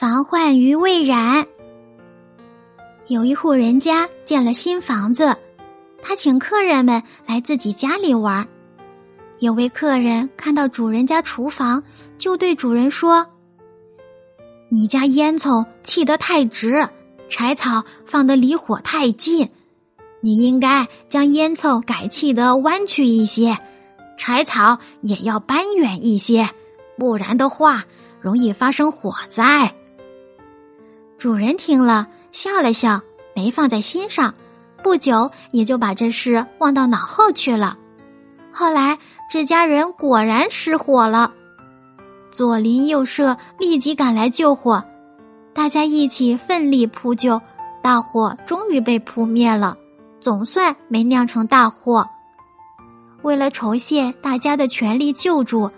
防患于未然。有一户人家建了新房子，他请客人们来自己家里玩。有位客人看到主人家厨房，就对主人说：“你家烟囱砌得太直，柴草放得离火太近，你应该将烟囱改砌得弯曲一些，柴草也要搬远一些，不然的话容易发生火灾。”主人听了，笑了笑，没放在心上，不久也就把这事忘到脑后去了。后来。这家人果然失火了，左邻右舍立即赶来救火，大家一起奋力扑救，大火终于被扑灭了，总算没酿成大祸。为了酬谢大家的全力救助，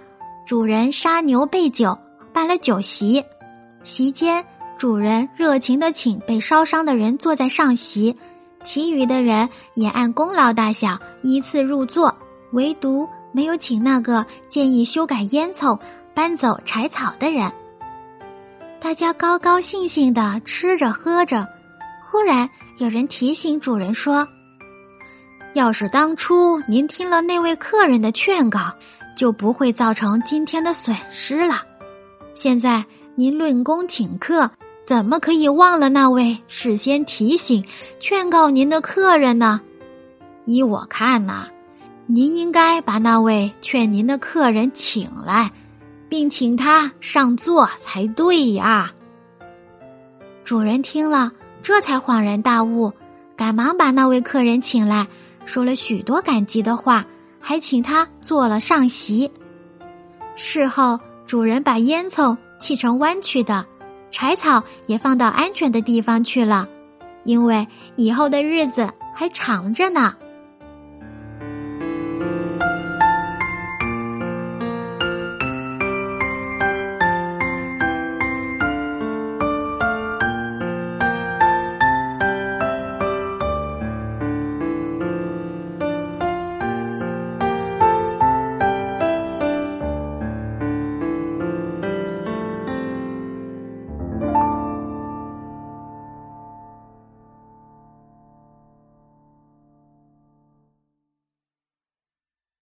主人杀牛备酒，办了酒席。席间，主人热情的请被烧伤的人坐在上席，其余的人也按功劳大小依次入座，唯独。没有请那个建议修改烟囱、搬走柴草的人。大家高高兴兴的吃着喝着，忽然有人提醒主人说：“要是当初您听了那位客人的劝告，就不会造成今天的损失了。现在您论功请客，怎么可以忘了那位事先提醒、劝告您的客人呢？依我看呐。”您应该把那位劝您的客人请来，并请他上座才对呀。主人听了，这才恍然大悟，赶忙把那位客人请来，说了许多感激的话，还请他坐了上席。事后，主人把烟囱砌成弯曲的，柴草也放到安全的地方去了，因为以后的日子还长着呢。